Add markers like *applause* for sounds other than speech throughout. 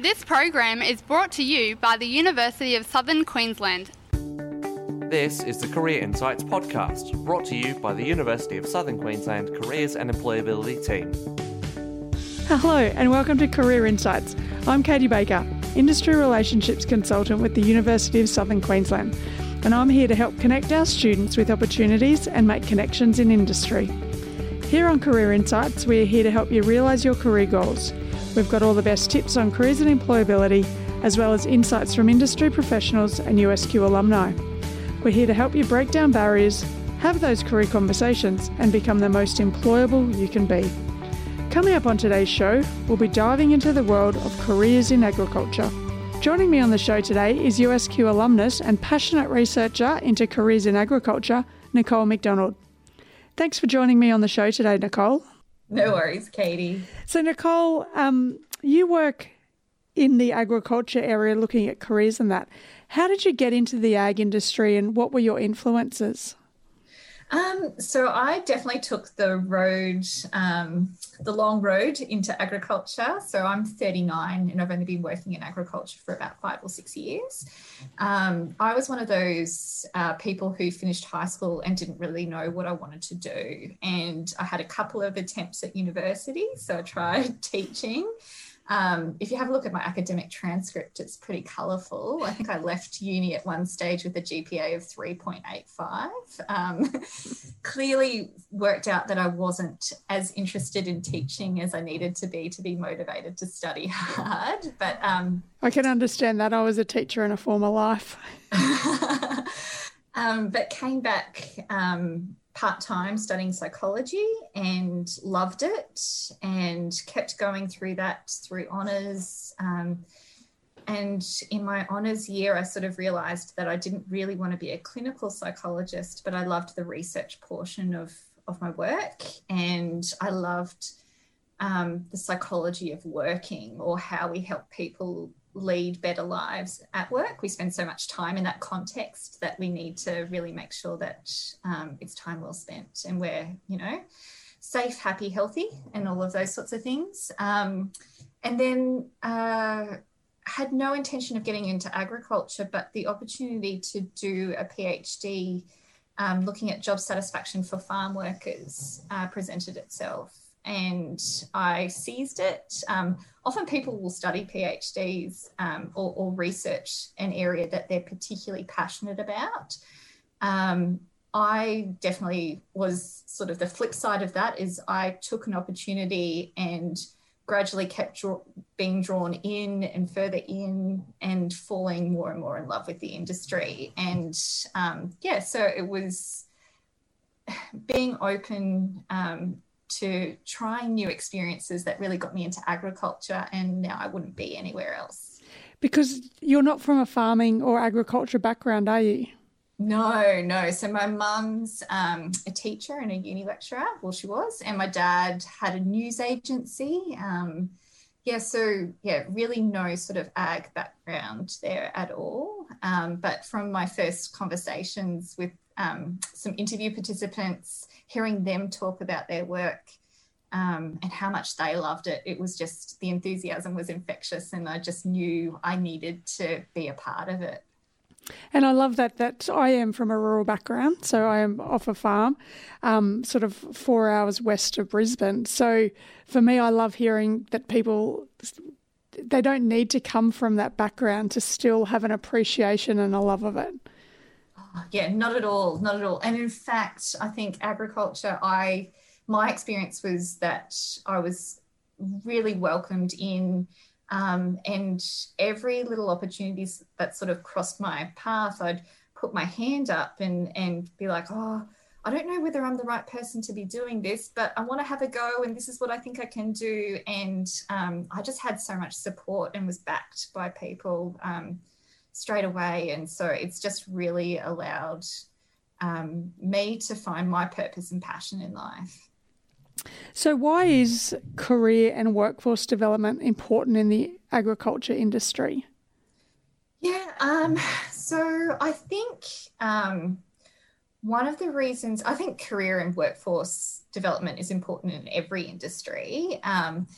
This program is brought to you by the University of Southern Queensland. This is the Career Insights podcast, brought to you by the University of Southern Queensland Careers and Employability team. Hello, and welcome to Career Insights. I'm Katie Baker, Industry Relationships Consultant with the University of Southern Queensland, and I'm here to help connect our students with opportunities and make connections in industry. Here on Career Insights, we are here to help you realise your career goals We've got all the best tips on careers and employability, as well as insights from industry professionals and USQ alumni. We're here to help you break down barriers, have those career conversations, and become the most employable you can be. Coming up on today's show, we'll be diving into the world of careers in agriculture. Joining me on the show today is USQ alumnus and passionate researcher into careers in agriculture, Nicole McDonald. Thanks for joining me on the show today, Nicole. No worries, Katie. So, Nicole, um, you work in the agriculture area looking at careers and that. How did you get into the ag industry and what were your influences? Um, so I definitely took the road, um, the long road into agriculture. So I'm 39 and I've only been working in agriculture for about five or six years. Um, I was one of those uh, people who finished high school and didn't really know what I wanted to do. And I had a couple of attempts at university. So I tried *laughs* teaching um, if you have a look at my academic transcript, it's pretty colourful. I think I left uni at one stage with a GPA of 3.85. Um, *laughs* clearly worked out that I wasn't as interested in teaching as I needed to be to be motivated to study hard. But um, I can understand that. I was a teacher in a former life. *laughs* Um, but came back um, part time studying psychology and loved it and kept going through that through honours. Um, and in my honours year, I sort of realised that I didn't really want to be a clinical psychologist, but I loved the research portion of, of my work and I loved um, the psychology of working or how we help people lead better lives at work. We spend so much time in that context that we need to really make sure that um, it's time well spent and we're, you know, safe, happy, healthy, and all of those sorts of things. Um, and then uh, had no intention of getting into agriculture, but the opportunity to do a PhD um, looking at job satisfaction for farm workers uh, presented itself and I seized it. Um, often people will study PhDs um, or, or, research an area that they're particularly passionate about. Um, I definitely was sort of the flip side of that is I took an opportunity and gradually kept draw- being drawn in and further in and falling more and more in love with the industry. And um, yeah, so it was being open um, to trying new experiences that really got me into agriculture, and now I wouldn't be anywhere else. Because you're not from a farming or agriculture background, are you? No, no. So my mum's um, a teacher and a uni lecturer. Well, she was, and my dad had a news agency. Um, yeah, so yeah, really no sort of ag background there at all. Um, but from my first conversations with um, some interview participants, hearing them talk about their work um, and how much they loved it. It was just the enthusiasm was infectious, and I just knew I needed to be a part of it. And I love that that I am from a rural background, so I am off a farm, um, sort of four hours west of Brisbane. So for me, I love hearing that people they don't need to come from that background to still have an appreciation and a love of it. Yeah, not at all, not at all. And in fact, I think agriculture, I my experience was that I was really welcomed in um, and every little opportunities that sort of crossed my path, I'd put my hand up and and be like, oh, I don't know whether I'm the right person to be doing this, but I want to have a go, and this is what I think I can do. And um, I just had so much support and was backed by people. Um, straight away. And so it's just really allowed um, me to find my purpose and passion in life. So, why is career and workforce development important in the agriculture industry? Yeah, um, so I think um, one of the reasons I think career and workforce development is important in every industry. Um,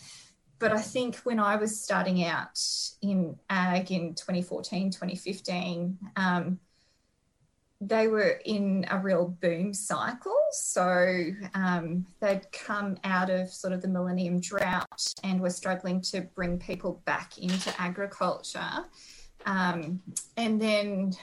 but I think when I was starting out in ag in 2014, 2015, um, they were in a real boom cycle. So um, they'd come out of sort of the millennium drought and were struggling to bring people back into agriculture. Um, and then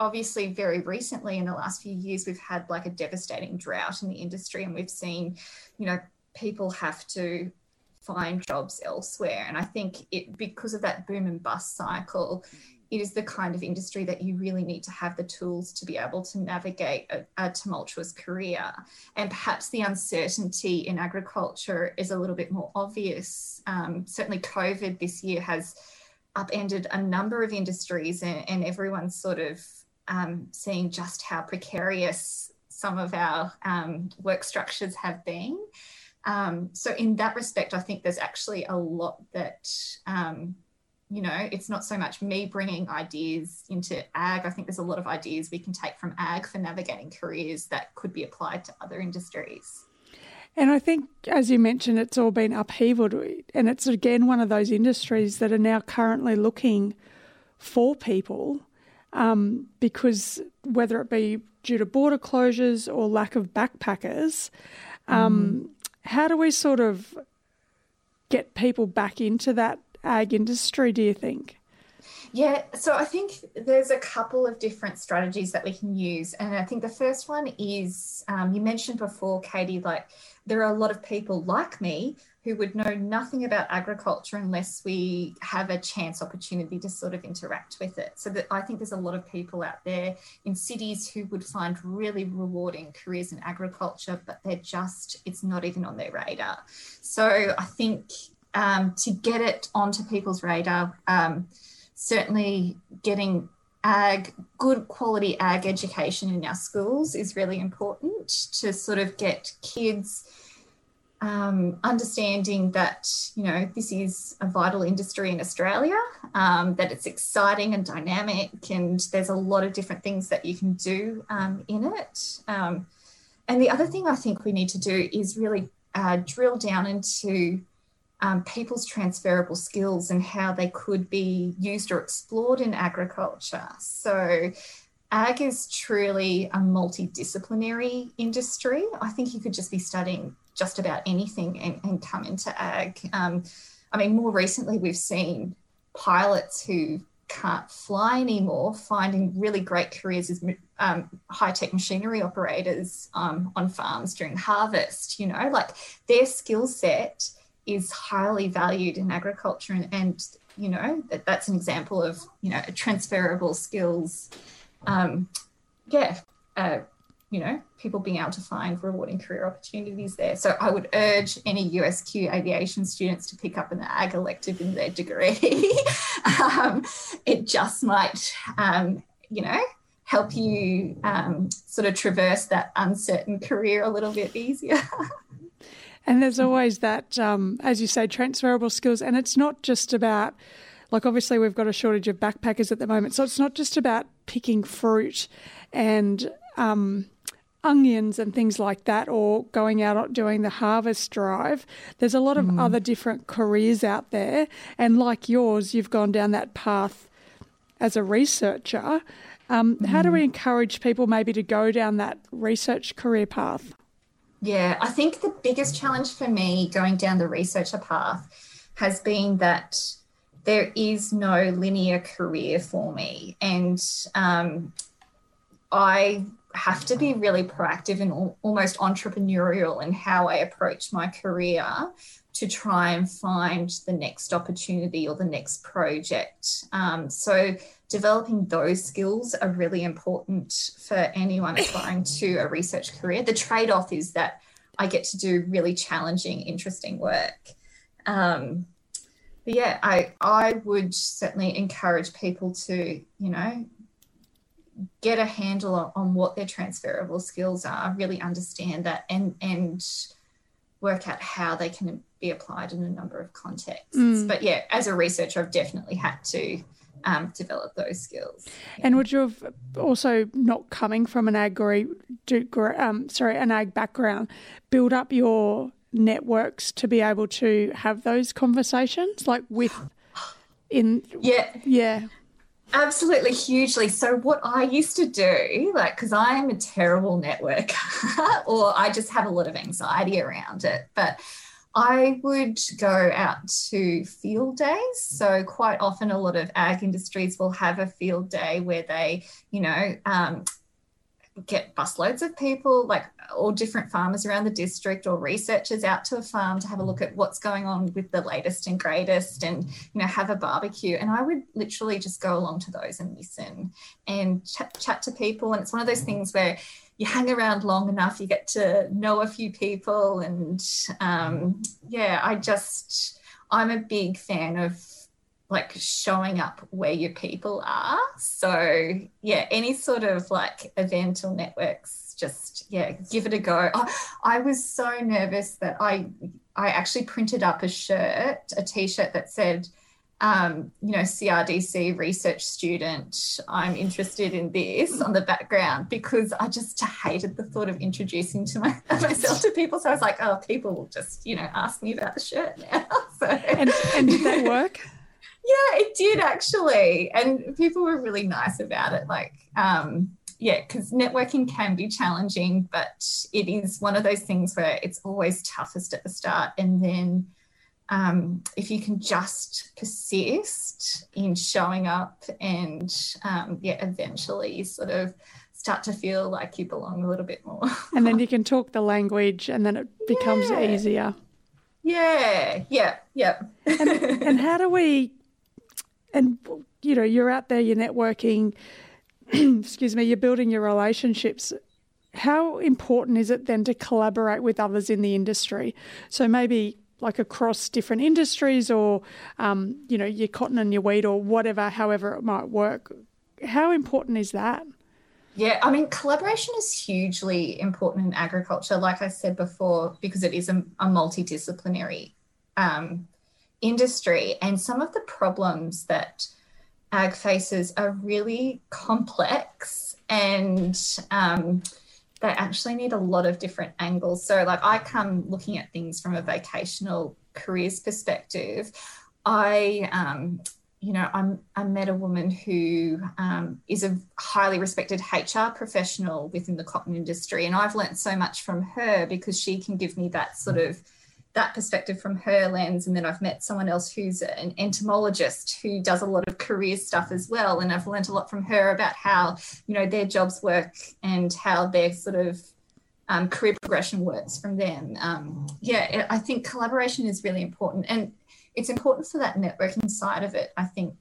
obviously very recently in the last few years we've had like a devastating drought in the industry and we've seen you know people have to find jobs elsewhere and i think it because of that boom and bust cycle it is the kind of industry that you really need to have the tools to be able to navigate a, a, tumultuous career. And perhaps the uncertainty in agriculture is a little bit more obvious. Um, certainly, COVID this year has upended a number of industries, and, and everyone's sort of um, seeing just how precarious some of our um, work structures have been. Um, so, in that respect, I think there's actually a lot that um, you know, it's not so much me bringing ideas into ag. I think there's a lot of ideas we can take from ag for navigating careers that could be applied to other industries. And I think, as you mentioned, it's all been upheavaled. And it's again one of those industries that are now currently looking for people um, because whether it be due to border closures or lack of backpackers, um, mm. How do we sort of get people back into that ag industry, do you think? Yeah, so I think there's a couple of different strategies that we can use. And I think the first one is um, you mentioned before, Katie, like there are a lot of people like me who would know nothing about agriculture unless we have a chance opportunity to sort of interact with it. So that I think there's a lot of people out there in cities who would find really rewarding careers in agriculture, but they're just, it's not even on their radar. So I think um, to get it onto people's radar. Um, certainly, getting ag, good quality ag education in our schools is really important to sort of get kids um, understanding that you know this is a vital industry in Australia, um, that it's exciting and dynamic, and there's a lot of different things that you can do um, in it. Um, and the other thing I think we need to do is really uh, drill down into um, people's transferable skills and how they could be used or explored in agriculture. So, ag is truly a multidisciplinary industry. I think you could just be studying just about anything and, and come into ag. Um, I mean, more recently, we've seen pilots who can't fly anymore finding really great careers as um, high tech machinery operators um, on farms during harvest. You know, like their skill set is highly valued in agriculture and, and you know that, that's an example of you know a transferable skills um, yeah uh, you know people being able to find rewarding career opportunities there so i would urge any usq aviation students to pick up an ag elective in their degree *laughs* um, it just might um, you know help you um, sort of traverse that uncertain career a little bit easier *laughs* And there's always that, um, as you say, transferable skills. And it's not just about, like, obviously, we've got a shortage of backpackers at the moment. So it's not just about picking fruit and um, onions and things like that, or going out doing the harvest drive. There's a lot of mm. other different careers out there. And like yours, you've gone down that path as a researcher. Um, mm. How do we mm. encourage people maybe to go down that research career path? Yeah, I think the biggest challenge for me going down the researcher path has been that there is no linear career for me. And um, I have to be really proactive and almost entrepreneurial in how I approach my career to try and find the next opportunity or the next project. Um, so, developing those skills are really important for anyone applying to a research career. The trade off is that I get to do really challenging, interesting work. Um, but yeah, I, I would certainly encourage people to, you know, get a handle on, on what their transferable skills are, really understand that and, and work out how they can be applied in a number of contexts. Mm. But yeah, as a researcher, I've definitely had to um, develop those skills. Yeah. And would you have also not coming from an ag um, sorry, an ag background, build up your networks to be able to have those conversations, like with *gasps* in Yeah, yeah. Absolutely hugely. So, what I used to do, like, because I am a terrible networker, *laughs* or I just have a lot of anxiety around it, but I would go out to field days. So, quite often, a lot of ag industries will have a field day where they, you know, um, get busloads of people, like all different farmers around the district or researchers out to a farm to have a look at what's going on with the latest and greatest and, you know, have a barbecue. And I would literally just go along to those and listen and chat, chat to people. And it's one of those things where you hang around long enough, you get to know a few people. And um, yeah, I just, I'm a big fan of like showing up where your people are. So yeah, any sort of like event or networks, just yeah, give it a go. Oh, I was so nervous that I I actually printed up a shirt, a t-shirt that said, um, you know, CRDC research student, I'm interested in this on the background because I just hated the thought of introducing to my, *laughs* myself to people. So I was like, oh, people will just, you know, ask me about the shirt now. *laughs* So And and did that work? Yeah, it did actually. And people were really nice about it. Like, um, yeah, because networking can be challenging, but it is one of those things where it's always toughest at the start. And then um, if you can just persist in showing up and, um, yeah, eventually sort of start to feel like you belong a little bit more. *laughs* And then you can talk the language and then it becomes Yeah. easier. yeah, yeah, yeah. And, and how do we and you know, you're out there, you're networking, *clears throat* excuse me, you're building your relationships. How important is it then to collaborate with others in the industry? So maybe like across different industries or, um, you know, your cotton and your wheat or whatever, however it might work. How important is that? Yeah, I mean, collaboration is hugely important in agriculture, like I said before, because it is a, a multidisciplinary um, industry. And some of the problems that ag faces are really complex and um, they actually need a lot of different angles. So, like, I come looking at things from a vocational careers perspective. I um, you know, I'm, I met a woman who um, is a highly respected HR professional within the cotton industry, and I've learnt so much from her because she can give me that sort of that perspective from her lens. And then I've met someone else who's an entomologist who does a lot of career stuff as well, and I've learnt a lot from her about how you know their jobs work and how their sort of um, career progression works from them. Um, yeah, I think collaboration is really important, and it's important for that networking side of it. I think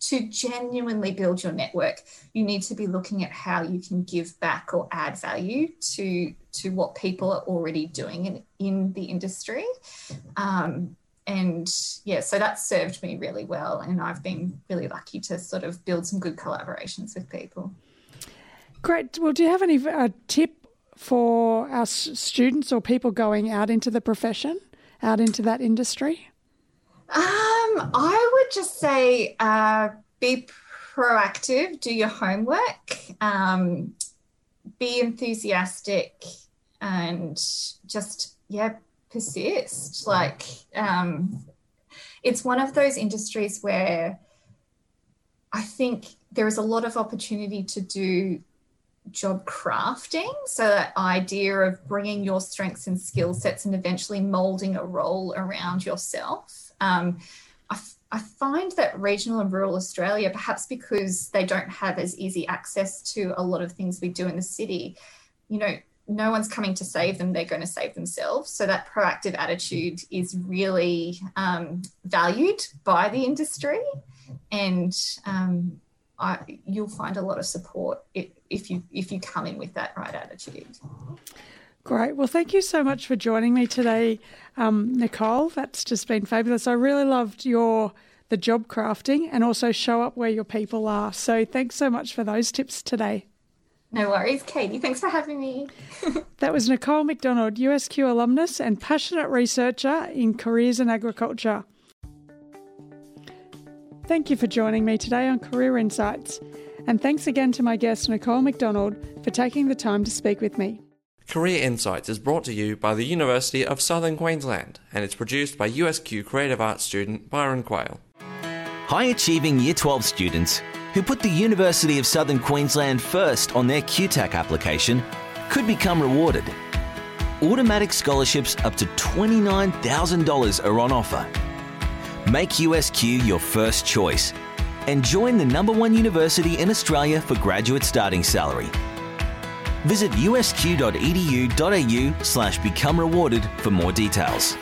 to genuinely build your network, you need to be looking at how you can give back or add value to to what people are already doing in, in the industry. Um, and yeah, so that's served me really well, and I've been really lucky to sort of build some good collaborations with people. Great. Well, do you have any uh, tip for our students or people going out into the profession, out into that industry? Um, I would just say uh, be proactive, do your homework, um, be enthusiastic, and just yeah, persist. Like um, it's one of those industries where I think there is a lot of opportunity to do job crafting. So, that idea of bringing your strengths and skill sets and eventually molding a role around yourself. Um, I, find that regional and rural Australia, perhaps because they don't have as easy access to a lot of things we do in the city, you know, no one's coming to save them, they're going to save themselves. So, that proactive attitude is really um, valued by the industry. And um, I, you'll find a lot of support if, if you if you come in with that right attitude. Great. Well, thank you so much for joining me today, um, Nicole. That's just been fabulous. I really loved your the job crafting and also show up where your people are. So thanks so much for those tips today. No worries, Katie. Thanks for having me. *laughs* That was Nicole McDonald, USQ alumnus and passionate researcher in careers in agriculture. Thank you for joining me today on Career Insights. And thanks again to my guest, Nicole McDonald, for taking the time to speak with me. Career Insights is brought to you by the University of Southern Queensland and it's produced by USQ Creative Arts student Byron Quayle. High achieving Year 12 students who put the University of Southern Queensland first on their QTAC application could become rewarded. Automatic scholarships up to $29,000 are on offer. Make USQ your first choice and join the number one university in Australia for graduate starting salary. Visit usq.edu.au slash become rewarded for more details.